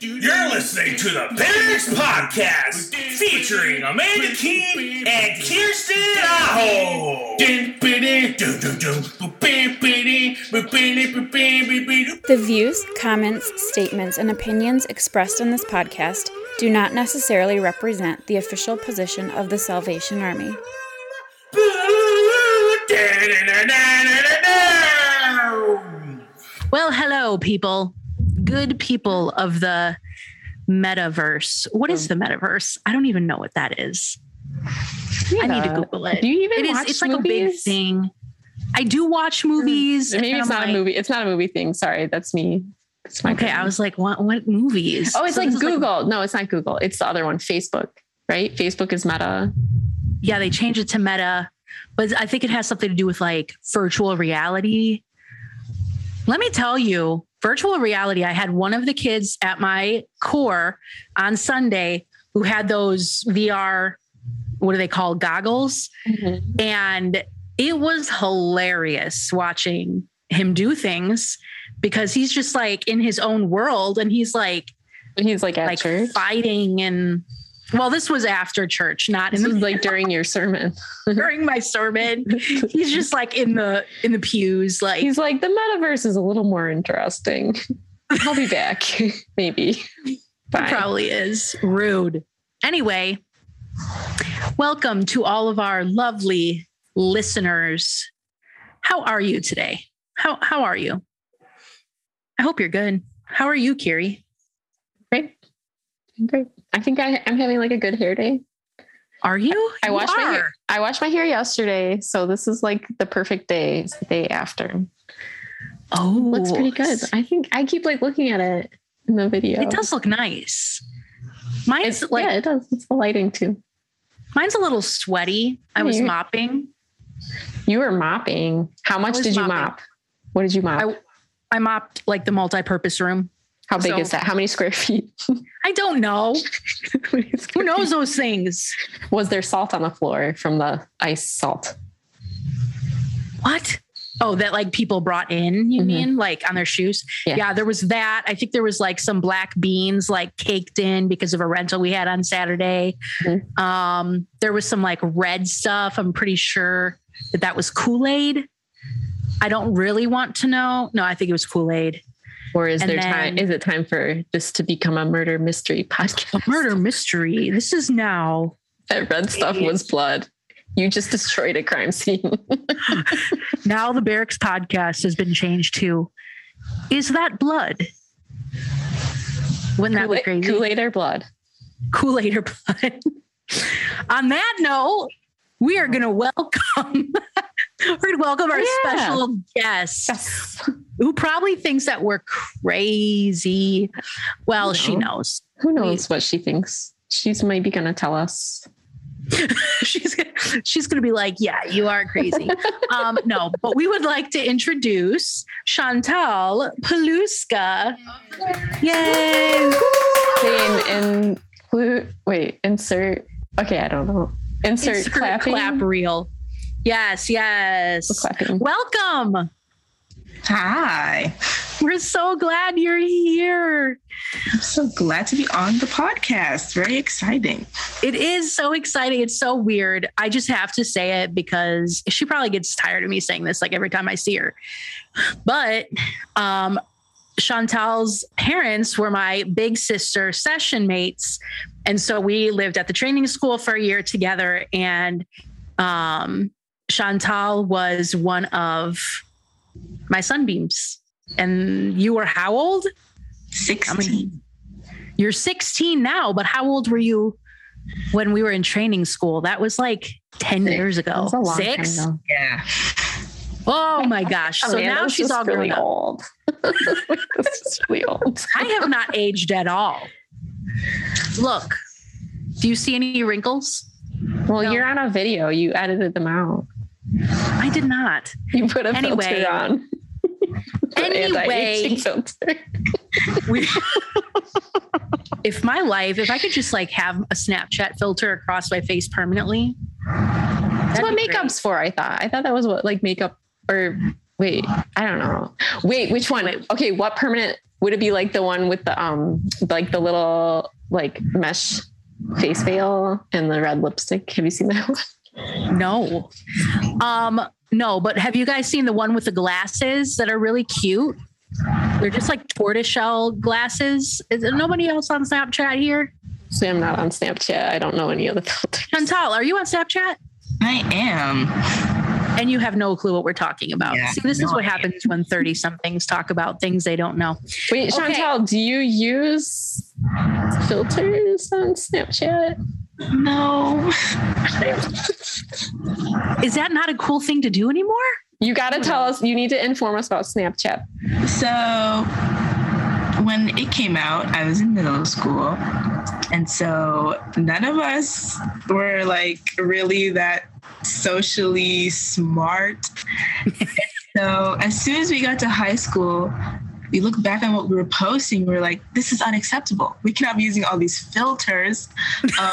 You're listening to the Barracks Podcast featuring Amanda Keene and Kirsten Aho. The views, comments, statements, and opinions expressed in this podcast do not necessarily represent the official position of the Salvation Army. Well, hello, people. Good people of the metaverse. What is oh. the metaverse? I don't even know what that is. I need to Google it. Do you even It is. watch It's like a big thing. I do watch hmm. movies. Maybe it's not like- a movie. It's not a movie thing. Sorry, that's me. It's my Okay, brain. I was like, what? What movies? Oh, it's So like this is Google. no, it's not Google. It's the other one, Facebook. Right? Facebook is Meta. yeah, they changed it to Meta, but I think it has something to do with like virtual reality. Let me tell you, virtual reality. I had one of the kids at my core on Sunday who had those VR, what do they call goggles? Mm-hmm. And it was hilarious watching him do things because he's just like in his own world and he's like He's like at like church. fighting and well this was after church not in This the was like during your sermon. during my sermon. He's just like in the in the pews, like He's like, the metaverse is a little more interesting. I'll be back. Maybe. probably is rude. Anyway, welcome to all of our lovely listeners. How are you today? How how are you? I hope you're good. How are you, Kiri? Great. Great. I think I, I'm having like a good hair day. Are you? I You washed my are. hair. I washed my hair yesterday, so this is like the perfect day. It's the day after. Oh, Looks pretty good. I think I keep like looking at it in the video. It does look nice. Mine's It's like yeah, it does. It's the lighting too. mine's a little sweaty. I was mopping. You were mopping. How much did you mopping. mop? What did you mop? I- I mopped like the multi-purpose room. How big so- is that? How many square feet? I don't know. Who knows those things? Was there salt on the floor from the ice salt? What? Oh, that like people brought in, you Mhm. mean like on their shoes? Yeah. Yeah. there was that. I think there was like some black beans like caked in because of a rental we had on Saturday. Mhm. Um, there was some like red stuff. I'm pretty sure that that was Kool Aid. I don't really want to know. No, I think it was Kool Aid. Or is And there time? Is it time for this to become a murder mystery podcast? A murder mystery. This is now. That red stuff was blood. You just destroyed a crime scene. Now the Barracks podcast has been changed to Is that blood? Wouldn't that be crazy? Kool Aid or blood? Kool Aid or blood. On that note, we are going to welcome. we're going to welcome our Yeah. special guest, Yes. who probably thinks that we're crazy. Well, she knows. Who knows what she thinks? She's maybe going to tell us. she's gonna, she's going to be like, "Yeah, you are crazy." um, no, but we would like to introduce Chantal Polusca. Yay! Saying include, wait, insert. Okay, I don't know. Insert, Insert clapping. clap reel. Yes, yes. Welcome. Hi. We're so glad you're here. I'm so glad to be on the podcast. Very exciting. It is so exciting. It's so weird. I just have to say it because she probably gets tired of me saying this like every time I see her. But um Chantal's parents were my big sister session mates. And so we lived at the training school for a year together. And um, Chantal was one of my sunbeams. And you were how old? 16. You're 16 now, but how old were you when we were in training school? That was like 10 Six. years ago. That was a long time Six? ago. Yeah. Oh my gosh. So Oh, man, now she's all really grown up. old. this is really old. I have not aged at all. Look, do you see any wrinkles? Well, No. you're on a video. You edited them out. I did not. You put a Anyway. filter on. Anyway. filter. We- if my life, if I could just like have a Snapchat filter across my face permanently. That's what makeup's for, I thought. I thought that was what like makeup or wait, I don't know. Wait, which one? Okay, what permanent would it be like the one with the um like the little like mesh face veil and the red lipstick? Have you seen that one? No. Um, no, but have you guys seen the one with the glasses that are really cute? They're just like tortoiseshell glasses. Is there nobody else on Snapchat here? So I'm not on Snapchat. I don't know any of the filters. Chantal, are you on Snapchat? I am. And you have no clue what we're talking about. Yeah, See, this is what idea. happens when 30 somethings talk about things they don't know. Wait, Okay. Chantal, do you use filters on Snapchat? No. Is that not a cool thing to do anymore? You got to tell us. You need to inform us about Snapchat. So when it came out, I was in middle school. And so none of us were like really that socially smart. So as soon as we got to high school, we look back on what we were posting. we are like, this is unacceptable. We cannot be using all these filters. Um,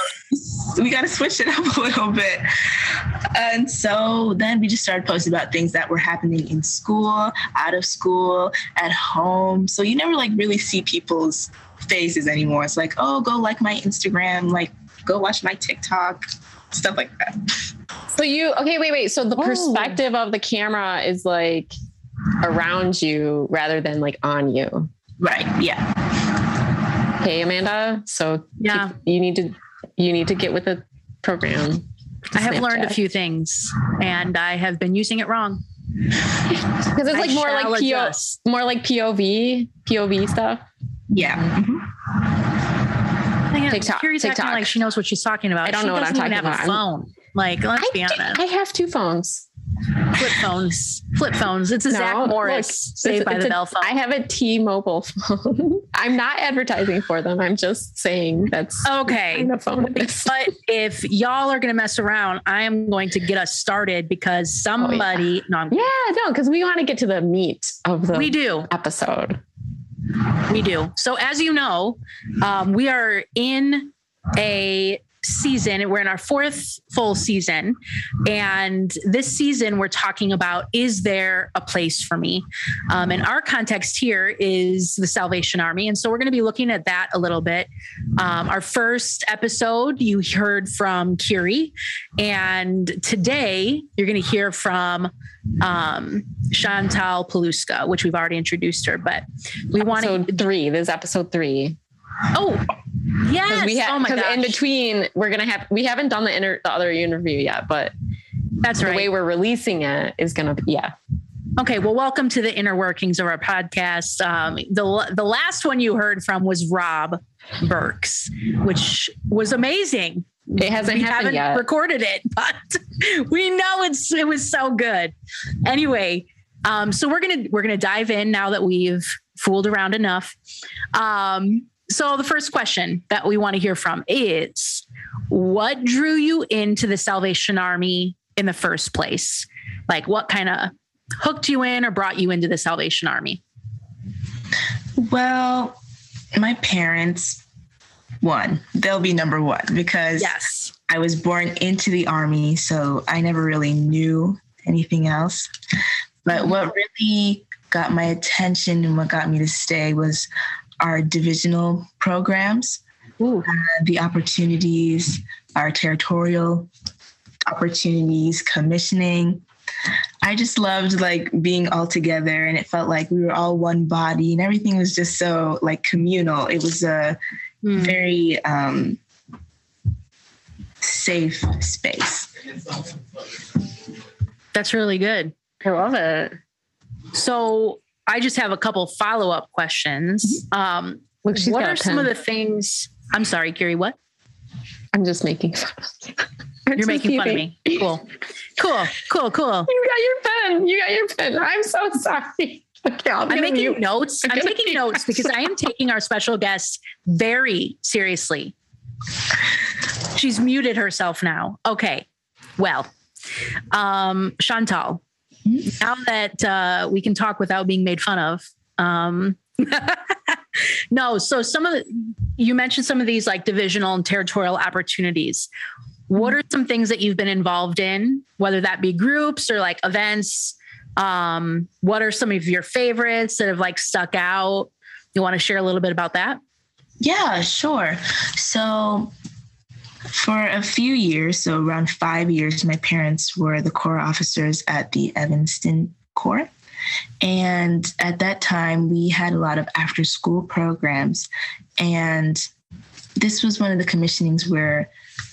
we got to switch it up a little bit. And so then we just started posting about things that were happening in school, out of school, at home. So you never like really see people's faces anymore. It's like, oh, go like my Instagram, like go watch my TikTok, stuff like that. So you okay? Wait, wait. So the Oh. perspective of the camera is like around you rather than like on you. Right. Yeah. Hey, Amanda. So keep- Yeah. you need to you need to get with the program. I have learned a few things and I have been using it wrong. because it's I like more like PO, adjust. more like POV POV stuff. Yeah. Mhm. Hang TikTok, Kiri's acting like she knows what she's talking about. I don't she know what I'm talking have about. a phone. Like, let's I, be honest. I have two phones. Flip phones. Flip phones. It's a No, Zach look, Morris it's- Saved by it's the a- Bell phone. I have a T-Mobile phone. I'm not advertising for them. I'm just saying that's Oh, okay. of phone. But if y'all are going to mess around, I am going to get us started because oh, somebody, no, I'm- Yeah, no, because we want to get to the meat of the we do. episode. We do. So, as you know, um, we are in a season. We're in our fourth full season. And this season, we're talking about is there a place for me? Um, and our context here is the Salvation Army. And so we're going to be looking at that a little bit. Um, our first episode, you heard from Kiri. And today, you're going to hear from um, Chantal Polusca, which we've already introduced her. But we want to. Episode three. This is episode three. Oh, yes. We oh have my gosh. in between we're gonna have we haven't done the inter the other interview yet, but That's the right. way we're releasing it is gonna be yeah. Okay, well, welcome to the inner workings of our podcast. Um, the the last one you heard from was Rob Burks, which was amazing. It hasn't we happened haven't yet. recorded it, but we know it's it was so good. Anyway, um, so we're gonna we're gonna dive in now that we've fooled around enough. Um, so the first question that we want to hear from is, what drew you into the Salvation Army in the first place? Like, what kind of hooked you in or brought you into the Salvation Army? Well, my parents, one, they'll be number one because Yes. I was born into the army, so I never really knew anything else. But what really got my attention and what got me to stay was our divisional programs, uh, the opportunities, our territorial opportunities, commissioning. I just loved like being all together and it felt like we were all one body and everything was just so like communal. It was a Hmm. very um, safe space. That's really good. I love it. So I just have a couple follow up questions. Um, Look, what are some of the things? I'm sorry, Gary. What I'm just making fun of you're making fun of me? Cool, cool, cool, cool. You got your pen. You got your pen. I'm so sorry. Okay, I'm, I'm making mute. notes. I'm I'm mute notes because I am taking our special guest very seriously. She's muted herself now. Okay. Well, um, Chantal, now that uh, we can talk without being made fun of, um, no, so some of the, you mentioned some of these like divisional and territorial opportunities. What are some things that you've been involved in, whether that be groups or like events? Um, what are some of your favorites that have like stuck out? You want to share a little bit about that? Yeah, sure. So for a few years, so around five years, my parents were the Corps officers at the Evanston Corps. And at that time, we had a lot of after school programs. And this was one of the commissionings where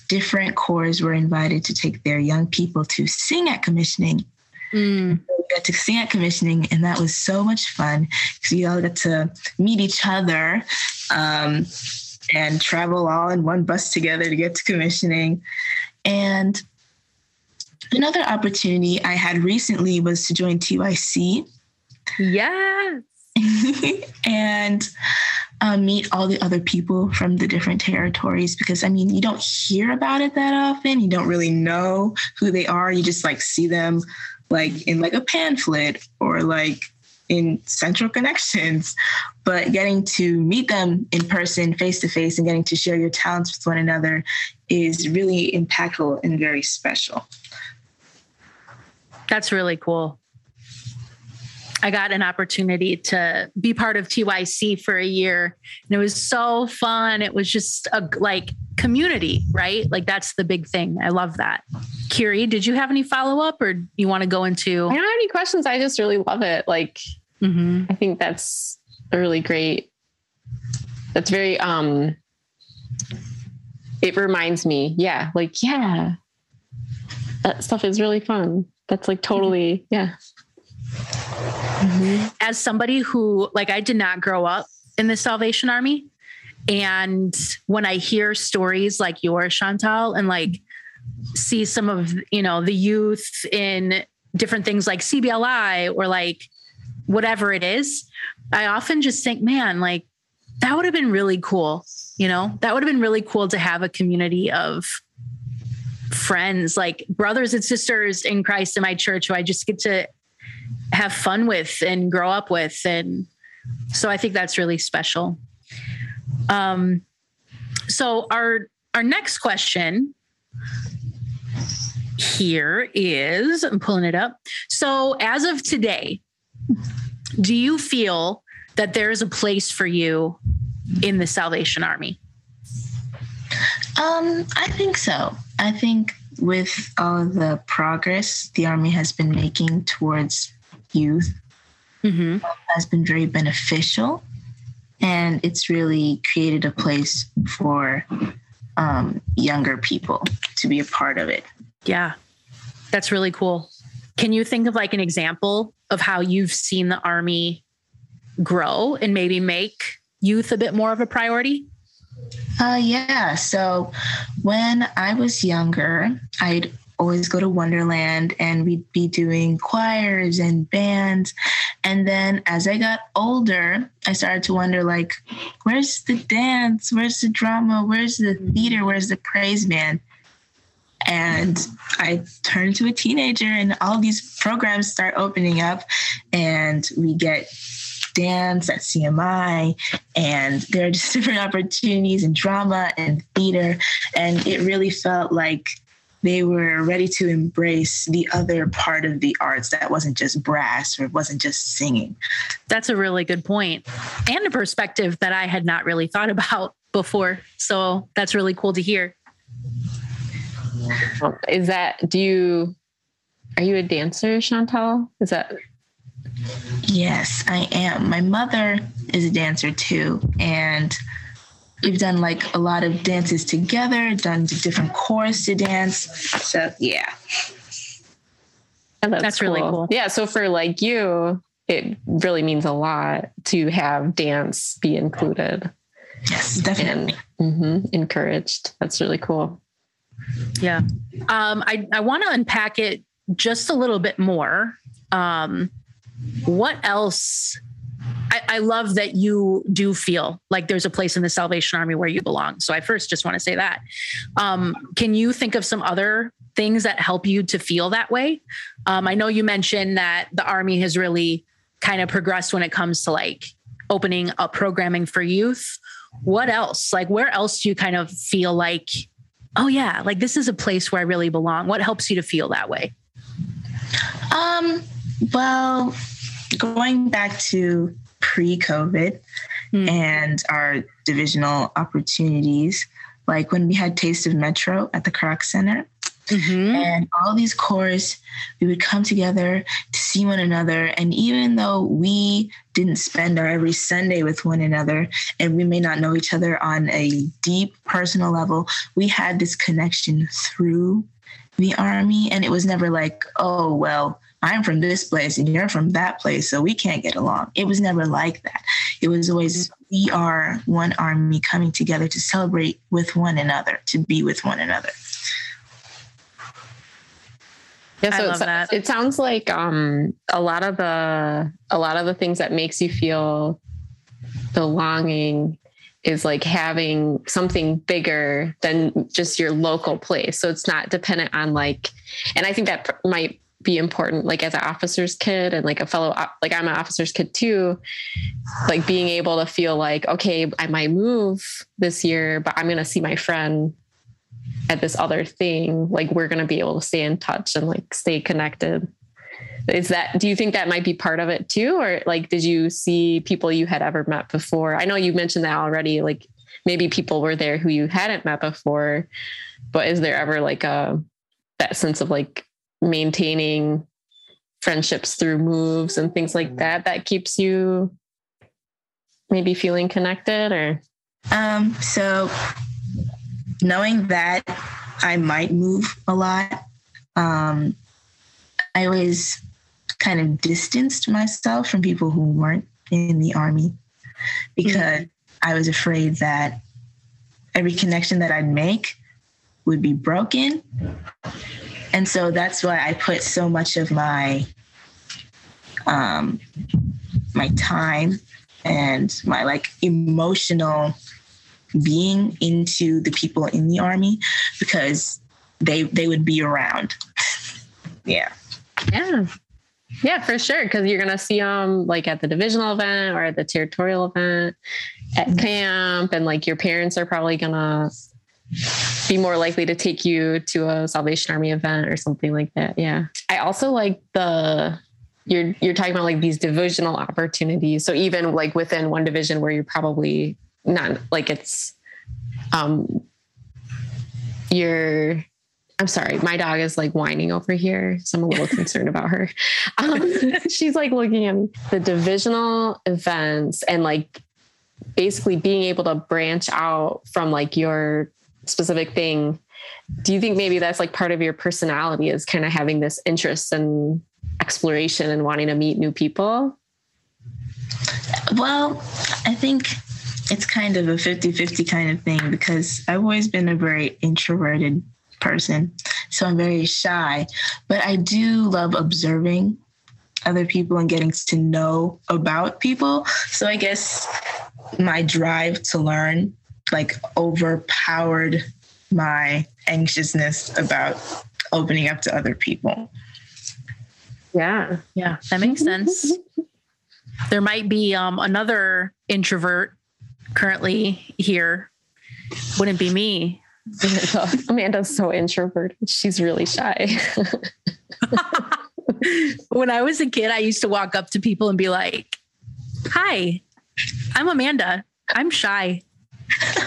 different corps were invited to take their young people to sing at commissioning. Mm. We got to sing at commissioning, and that was so much fun because we all got to meet each other um, and travel all in one bus together to get to commissioning. And another opportunity I had recently was to join TYC. Yes. and um, meet all the other people from the different territories because I mean, you don't hear about it that often. You don't really know who they are. You just like see them like in like a pamphlet or like in central connections but getting to meet them in person face to face and getting to share your talents with one another is really impactful and very special that's really cool I got an opportunity to be part of TYC for a year. And it was so fun. It was just a like community, right? Like that's the big thing. I love that. Kiri, did you have any follow up or you want to go into? I don't have any questions. I just really love it. Like, mm-hmm. I think that's a really great. That's very, um, it reminds me, yeah, like, yeah, that stuff is really fun. That's like totally, yeah. Mm-hmm. As somebody who, like, I did not grow up in the Salvation Army. And when I hear stories like yours, Chantal, and like see some of, you know, the youth in different things like CBLI or like whatever it is, I often just think, man, like that would have been really cool. You know, that would have been really cool to have a community of friends, like brothers and sisters in Christ in my church who I just get to have fun with and grow up with. And so I think that's really special. Um, so our our next question here is I'm pulling it up. So as of today, do you feel that there is a place for you in the Salvation Army? Um, I think so. I think with all of the progress the Army has been making towards youth mm-hmm. has been very beneficial. And it's really created a place for um, younger people to be a part of it. Yeah, that's really cool. Can you think of like an example of how you've seen the Army grow and maybe make youth a bit more of a priority? Uh, yeah. So when I was younger, I'd always go to Wonderland and we'd be doing choirs and bands. And then as I got older, I started to wonder like, where's the dance? Where's the drama? Where's the theater? Where's the praise band? And I turned to a teenager and all these programs start opening up and we get dance at CMI, and there are just different opportunities in drama and theater. And it really felt like they were ready to embrace the other part of the arts that wasn't just brass or wasn't just singing. That's a really good point and a perspective that I had not really thought about before. So that's really cool to hear. Is that, do you, are you a dancer, Chantal? Is that? Yes, I am. My mother is a dancer too. And we've done like a lot of dances together, done different chorus to dance. So yeah. That's, that's cool. really cool. Yeah. So for like you, it really means a lot to have dance be included. Yes, definitely. And, mm-hmm, encouraged. That's really cool. Yeah. Um, I, I want to unpack it just a little bit more. Um, what else I, I, love that you do feel like there's a place in the Salvation Army where you belong. So I first just want to say that. Um, can you think of some other things that help you to feel that way? Um, I know you mentioned that the Army has really kind of progressed when it comes to like opening up programming for youth. What else? Like, where else do you kind of feel like, oh, yeah, like this is a place where I really belong? What helps you to feel that way? Um, well, going back to pre COVID mm. and our divisional opportunities, like when we had Taste of Metro at the Kroc Center, Mm-hmm. And all these corps, we would come together to see one another. And even though we didn't spend our every Sunday with one another, and we may not know each other on a deep personal level, we had this connection through the Army. And it was never like, oh, well, I'm from this place and you're from that place, so we can't get along. It was never like that. It was always, we are one Army coming together to celebrate with one another, to be with one another. Yeah, so I love that. it sounds like um, a lot of the a lot of the things that makes you feel belonging is like having something bigger than just your local place. So it's not dependent on like, and I think that might be important like as an officer's kid and like a fellow like I'm an officer's kid too like being able to feel like okay I might move this year but I'm going to see my friend at this other thing, like we're going to be able to stay in touch and like stay connected. Is that, do you think that might be part of it too? Or like, did you see people you had ever met before? I know you mentioned that already, like maybe people were there who you hadn't met before, but is there ever like a, that sense of like maintaining friendships through moves and things like that that keeps you maybe feeling connected or um so knowing that I might move a lot, um, I always kind of distanced myself from people who weren't in the army because mm-hmm. I was afraid that every connection that I'd make would be broken. And so that's why I put so much of my um my time and my like emotional being into the people in the army because they they would be around. yeah. Yeah. Yeah, for sure. Because you're gonna see them like at the divisional event or at the territorial event at mm-hmm. camp, and like your parents are probably gonna be more likely to take you to a Salvation Army event or something like that. Yeah. I also like the you're you're talking about like these divisional opportunities. So even like within one division where you're probably not like it's um you're I'm sorry, my dog is like whining over here. So I'm a little concerned about her. Um, she's like looking at me. The divisional events and like basically being able to branch out from like your specific thing. Do you think maybe that's like part of your personality is kind of having this interest in exploration and wanting to meet new people? Well, I think it's kind of a 50 50 kind of thing because I've always been a very introverted person. So I'm very shy, but I do love observing other people and getting to know about people. So I guess my drive to learn like overpowered my anxiousness about opening up to other people. Yeah. Yeah, that makes sense. there might be um, another introvert currently here wouldn't be me. Amanda's so introverted. She's really shy. when I was a kid, I used to walk up to people and be like, Hi, I'm Amanda. I'm shy.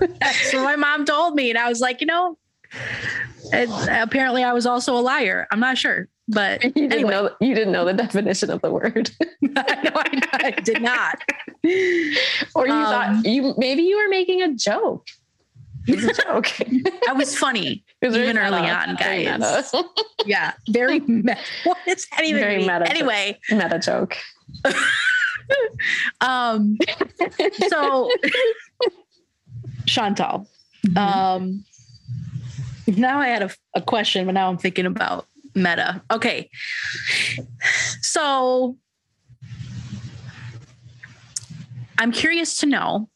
That's what my mom told me. And I was like, you know, apparently I was also a liar. I'm not sure. But you didn't anyway. know you didn't know the definition of the word. no, I, I, did not. or you um, thought you maybe you were making a joke. It was a joke. I was funny was even early on, guys. yeah, very meta. What is that even very mean? Meta anyway, meta joke. um. So, Chantal. Mm-hmm. Um. Now I had a, a question, but now I'm thinking about meta. Okay. So I'm curious to know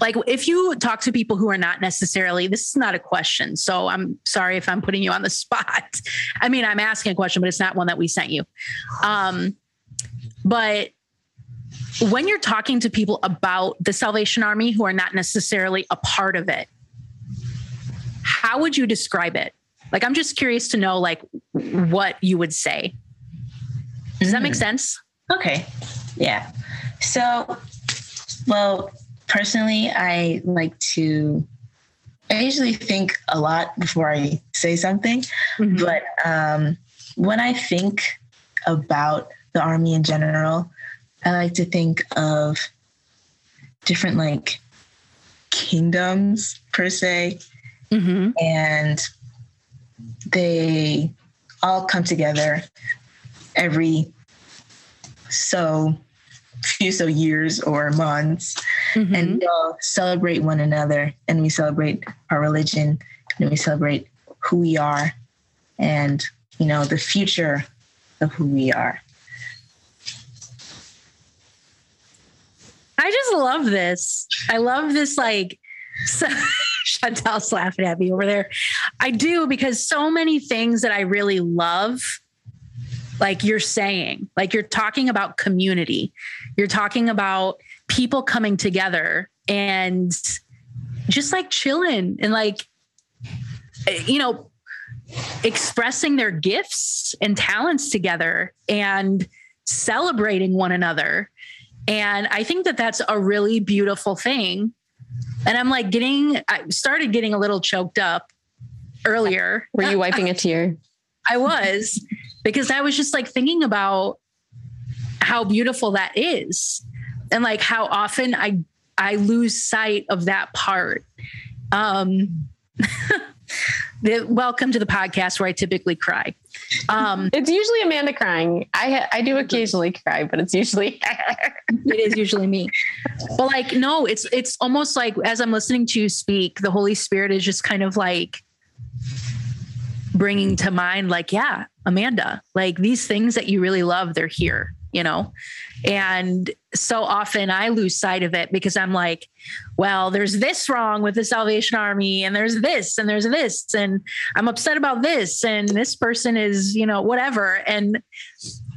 like if you talk to people who are not necessarily this is not a question so i'm sorry if i'm putting you on the spot i mean i'm asking a question but it's not one that we sent you um But when you're talking to people about the Salvation Army who are not necessarily a part of it, how would you describe it? Like, I'm just curious to know, like, what you would say. Does that make Mm. sense? Okay. Yeah. So, well, personally, I like to, I usually think a lot before I say something. Mhm. But um, when I think about the Army in general, I like to think of different, like, kingdoms per se. Mhm. and they all come together every so few so years or months Mhm. and we all celebrate one another and we celebrate our religion and we celebrate who we are and you know the future of who we are I just love this. I love this, like, so, Chantal's laughing at me over there. I do because so many things that I really love, like you're saying, like you're talking about community, you're talking about people coming together and just like chilling and like, you know, expressing their gifts and talents together and celebrating one another. And I think that that's a really beautiful thing. And I'm like getting, I started getting a little choked up earlier. Were you wiping a tear? I was because I was just like thinking about how beautiful that is and like how often I I lose sight of that part. Um the, welcome to the podcast where I typically cry. Um It's usually Amanda crying. I ha- I do occasionally cry, but it's usually it is usually me. But like no, it's it's almost like as I'm listening to you speak, the Holy Spirit is just kind of like bringing to mind like yeah, Amanda, like these things that you really love, they're here, you know? And so often I lose sight of it because I'm like, well, there's this wrong with the Salvation Army, and there's this, and there's this, and I'm upset about this, and this person is, you know, whatever. And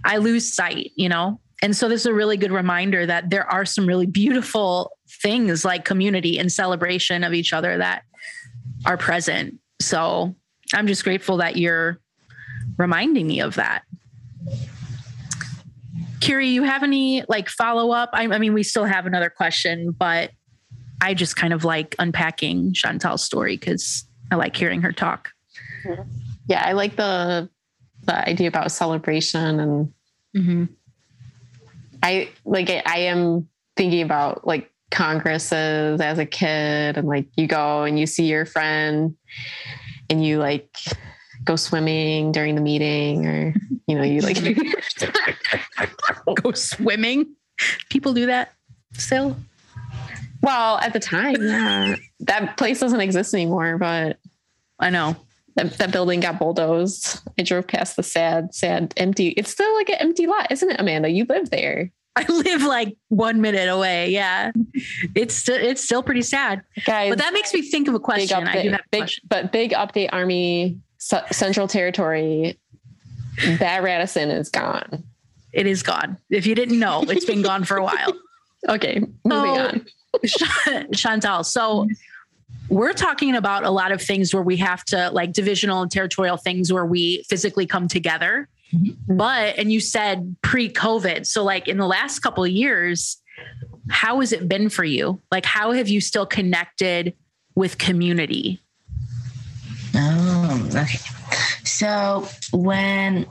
I lose sight, you know? And so this is a really good reminder that there are some really beautiful things like community and celebration of each other that are present. So I'm just grateful that you're reminding me of that. Kiri, you have any like follow up? I, I mean, we still have another question, but I just kind of like unpacking Chantal's story because I like hearing her talk. yeah, I like the the idea about celebration and Mm-hmm. I like I, I am thinking about like congresses as a kid and like you go and you see your friend and you like go swimming during the meeting or you know you like Go swimming. People do that still. well at the time yeah that place doesn't exist anymore but I know. that, that building got bulldozed i drove past the sad sad empty it's still like an empty lot isn't it amanda you live there I live like one minute away. Yeah, it's still it's still pretty sad. guys But that makes me think of a big question. I do update have a big question. but big update army C- central territory that radisson is gone It is gone. If you didn't know, it's been gone for a while. okay moving So- on Chantal. So we're talking about a lot of things where we have to like divisional and territorial things where we physically come together. Mm-hmm. But and you said pre-COVID. So like in the last couple of years, how has it been for you? Like how have you still connected with community? Oh, Oh, okay. So when,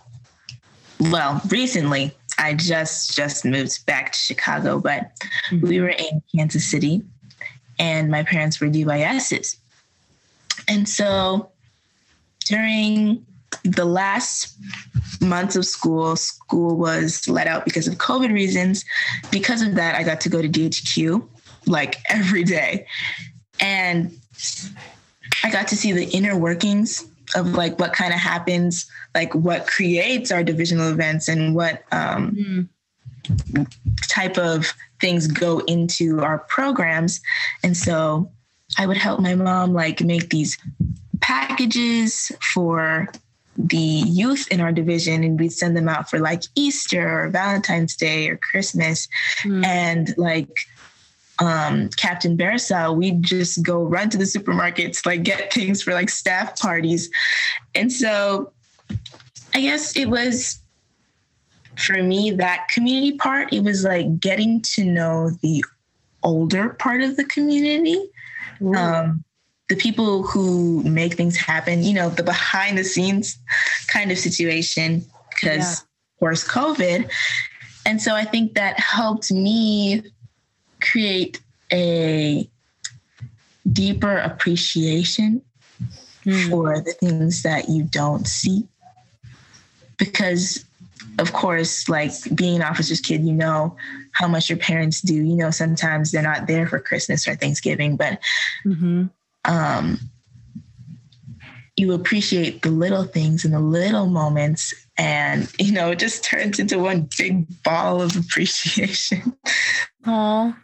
well, recently I just just moved back to Chicago, but mm-hmm. we were in Kansas City, and my parents were DYSs, and so during the last months of school, school was let out because of COVID reasons. Because of that, I got to go to DHQ like every day, and I got to see the inner workings of like what kind of happens, like what creates our divisional events and what um, type of things go into our programs. And so I would help my mom like make these packages for the youth in our division and we'd send them out for like Easter or Valentine's Day or Christmas. Mm. And like um, Captain Bearsell, we'd just go run to the supermarkets, like get things for like staff parties. And so I guess it was for me that community part, it was like getting to know the older part of the community. Um, the people who make things happen, you know, the behind the scenes kind of situation, because yeah. of course, COVID. And so I think that helped me create a deeper appreciation mm. for the things that you don't see. Because, of course, like being an officer's kid, you know how much your parents do. You know, sometimes they're not there for Christmas or Thanksgiving, but mm-hmm um, you appreciate the little things and the little moments and you know it just turns into one big ball of appreciation oh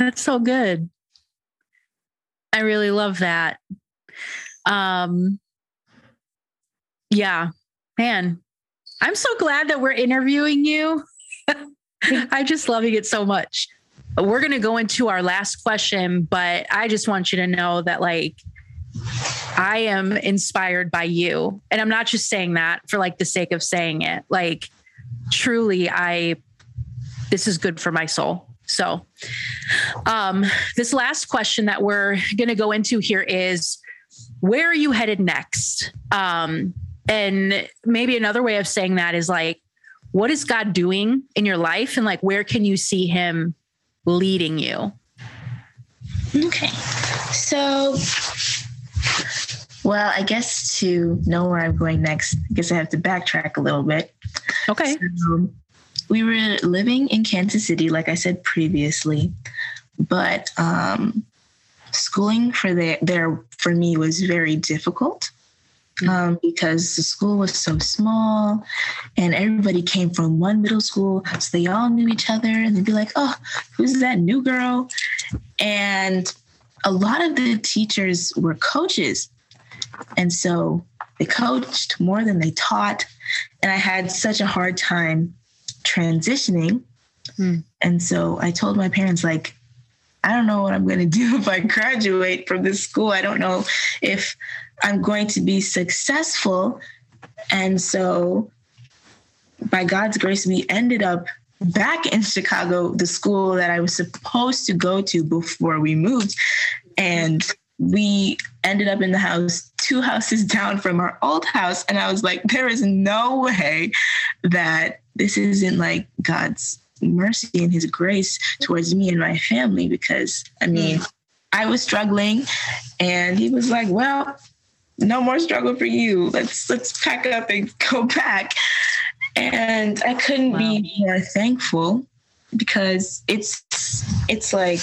that's so good i really love that um yeah man i'm so glad that we're interviewing you I'm just loving it so much we're going to go into our last question, but I just want you to know that, like, I am inspired by you. And I'm not just saying that for like the sake of saying it. Like, truly, I, this is good for my soul. So, um, this last question that we're going to go into here is where are you headed next? Um, and maybe another way of saying that is like, what is God doing in your life? And like, where can you see him leading you? Okay. So, well, I guess to know where I'm going next, I guess I have to backtrack a little bit. Okay. So, we were living in Kansas City, like I said previously, but um, schooling for the, there for me was very difficult um, because the school was so small and everybody came from one middle school. So they all knew each other and they'd be like, oh, who's that new girl? And a lot of the teachers were coaches. And so they coached more than they taught. And I had such a hard time transitioning. Mm. And so I told my parents, like, I don't know what I'm going to do if I graduate from this school. I don't know if I'm going to be successful. And so, by God's grace, we ended up back in Chicago, the school that I was supposed to go to before we moved. And we ended up in the house two houses down from our old house. And I was like, there is no way that this isn't like God's mercy and his grace towards me and my family because I mean, I was struggling and he was like, well, no more struggle for you. Let's let's pack up and go back. And I couldn't wow. be more thankful because it's it's like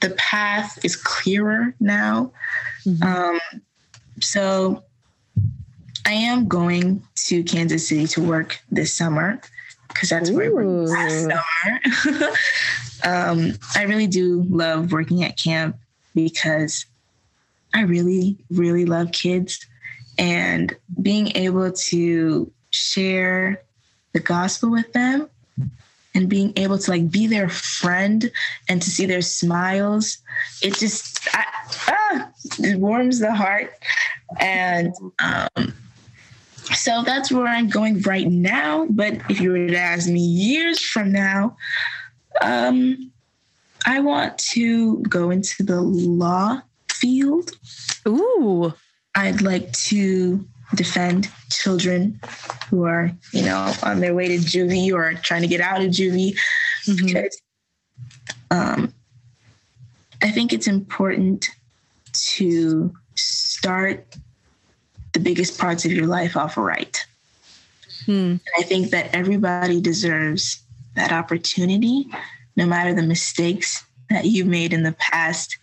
the path is clearer now. Mm-hmm. Um, so I am going to Kansas City to work this summer because that's Ooh. where I worked last summer. um, I really do love working at camp because I really, really love kids and being able to share the gospel with them and being able to like be their friend and to see their smiles it just I, ah, it warms the heart and um, so that's where i'm going right now but if you were to ask me years from now um, i want to go into the law field. Ooh. I'd like to defend children who are, you know, on their way to juvie or trying to get out of juvie mm-hmm. because um, I think it's important to start the biggest parts of your life off right. Hmm. And I think that everybody deserves that opportunity, no matter the mistakes that you made in the past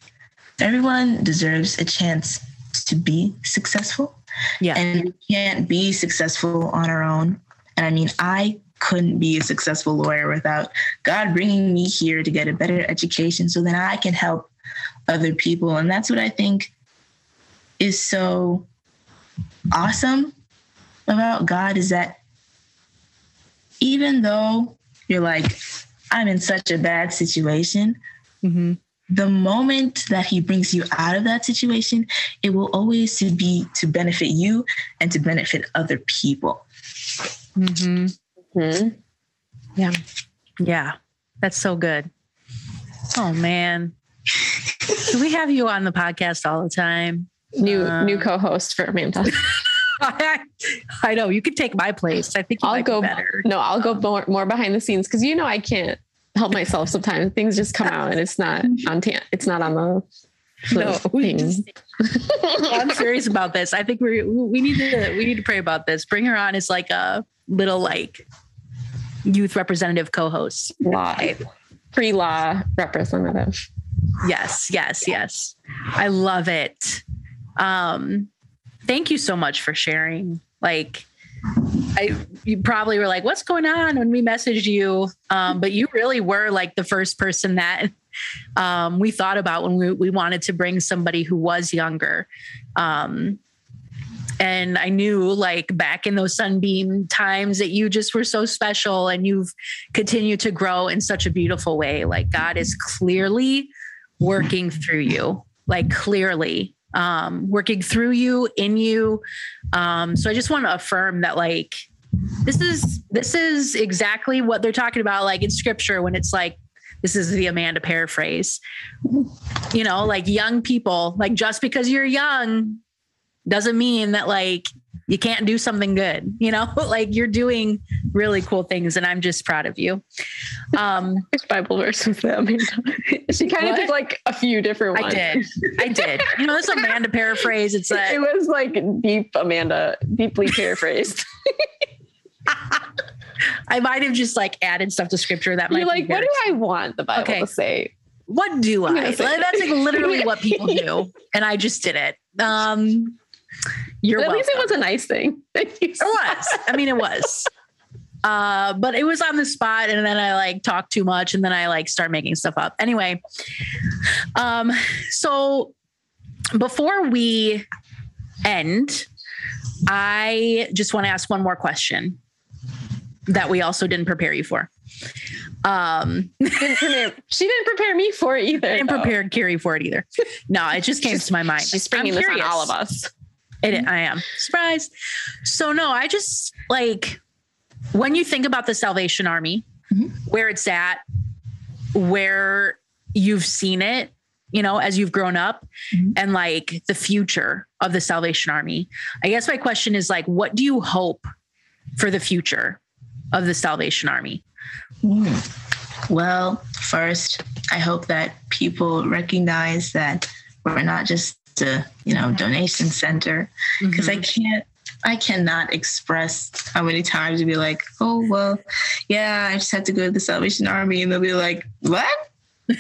everyone deserves a chance to be successful. Yeah. And we can't be successful on our own. And I mean, I couldn't be a successful lawyer without God bringing me here to get a better education so that I can help other people. And that's what I think is so awesome about God is that even though you're like, I'm in such a bad situation, mm-hmm. the moment that He brings you out of that situation, it will always to be to benefit you and to benefit other people. Mm-hmm. Mm-hmm. Yeah. Yeah. That's so good. Oh man. Can we have you on the podcast all the time? New uh, new co-host for Amanda. I, I, know you could take my place. I think I'll go better. No, I'll go more, more behind the scenes because you know I can't help myself sometimes. Things just come out and it's not on t- it's not on the no, I'm serious about this. I think we we need to we need to pray about this. Bring her on as like a little like youth representative co-host. Law, pre-law representative. Yes, yes, yes. I love it. Um, thank you so much for sharing. Like, I you probably were like, "What's going on?" when we messaged you, um, but you really were like the first person that um, we thought about when we we wanted to bring somebody who was younger. Um, and I knew like back in those sunbeam times that you just were so special and you've continued to grow in such a beautiful way. Like God is clearly working through you, like clearly um, working through you, in you. Um, so I just want to affirm that, like, this is this is exactly what they're talking about, like in scripture, when it's like, this is the Amanda paraphrase. You know, like young people, like just because you're young doesn't mean that like you can't do something good you know? Like you're doing really cool things and i'm just proud of you. Um bible verse was that she kind of took like a few different ones. i did. I did. You know this amanda paraphrase it's like, it was like deep amanda deeply paraphrased. I might have just like added stuff to scripture that might you're like what do i want the bible okay. to say? What do i? that's like literally what people do and i just did it. Um you're at welcome. least it was a nice thing. it was. I mean, it was. Uh, but it was on the spot, and then I like talked too much, and then I like start making stuff up. Anyway, um, so before we end, I just want to ask one more question that we also didn't prepare you for. Um, didn't prepare, she didn't prepare me for it either. I didn't prepare Kiri for it either. No, it just came to my mind. She's bringing this on all of us. It, I am surprised. So no, I just like when you think about the Salvation Army, mm-hmm. where it's at, where you've seen it, you know, as you've grown up, mm-hmm. and like the future of the Salvation Army. I guess my question is like, what do you hope for the future of the Salvation Army? Mm. Well, first, I hope that people recognize that we're not just a you know donation center because mm-hmm. I can't I cannot express how many times you'd be like, oh well, yeah, I just had to go to the Salvation Army, and they'll be like, what? Are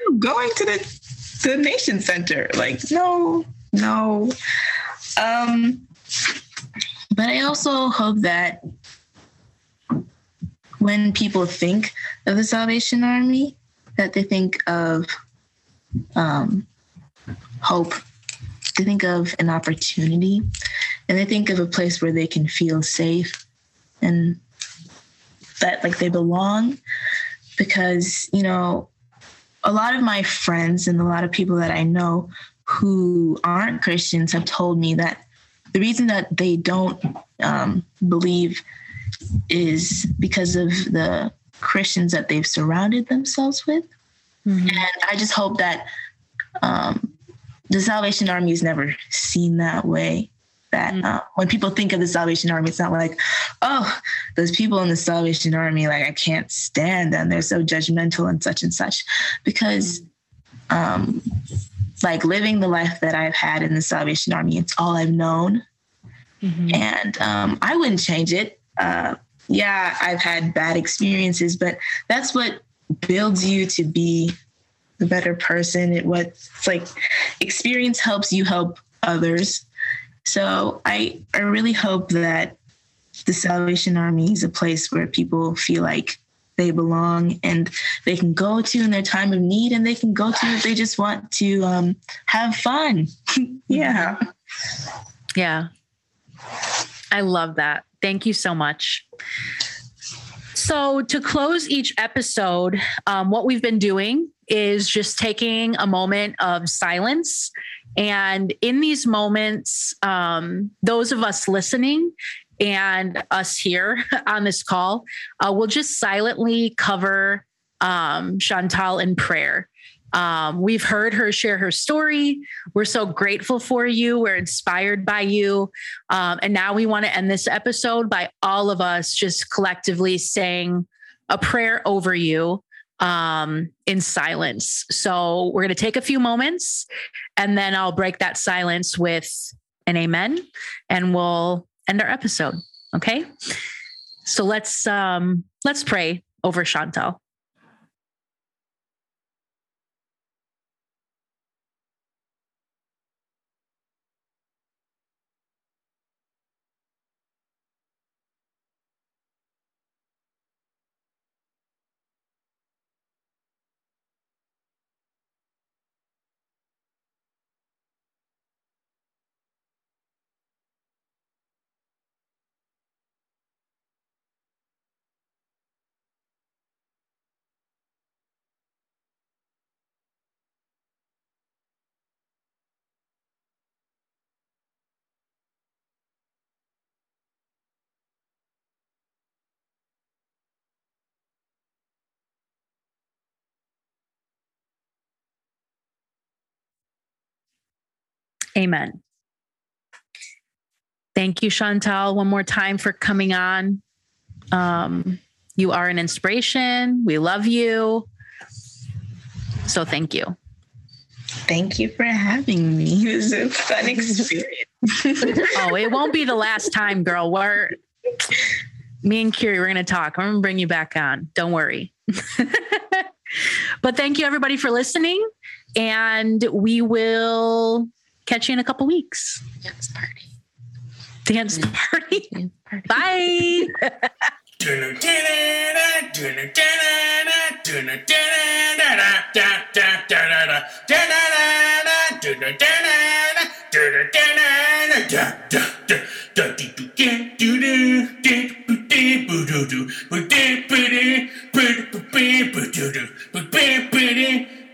you going to the the Nation Center? Like, no, no. Um, but I also hope that when people think of the Salvation Army, that they think of um, hope. They think of an opportunity and they think of a place where they can feel safe and that like they belong because, you know, a lot of my friends and a lot of people that I know who aren't Christians have told me that the reason that they don't um, believe is because of the Christians that they've surrounded themselves with. Mm-hmm. And I just hope that um, the Salvation Army is never seen that way. That mm-hmm. uh, when people think of the Salvation Army, it's not like, oh, those people in the Salvation Army, like I can't stand them. They're so judgmental and such and such. Because, um, like living the life that I've had in the Salvation Army, it's all I've known, mm-hmm. and um, I wouldn't change it. Uh, yeah, I've had bad experiences, but that's what builds you to be the better person. It was like experience helps you help others. So I I really hope that the Salvation Army is a place where people feel like they belong and they can go to in their time of need and they can go to if they just want to um, have fun. yeah. Yeah. I love that. Thank you so much. So, to close each episode, um, what we've been doing is just taking a moment of silence. And in these moments, um, those of us listening and us here on this call uh, will just silently cover um, Chantal in prayer. Um, we've heard her share her story. We're so grateful for you. We're inspired by you. Um, and now we want to end this episode by all of us just collectively saying a prayer over you um, in silence. So we're going to take a few moments and then I'll break that silence with an amen and we'll end our episode. Okay. So let's um let's pray over Chantal. Amen. Thank you, Chantal, one more time for coming on. Um, you are an inspiration. We love you. So thank you. Thank you for having me. It was a fun experience. oh, it won't be the last time, girl. We're me and Kiri, we're gonna talk. I'm gonna bring you back on. Don't worry. but thank you everybody for listening. And we will Catch you in a couple weeks. Dance party. Dance party. Bye.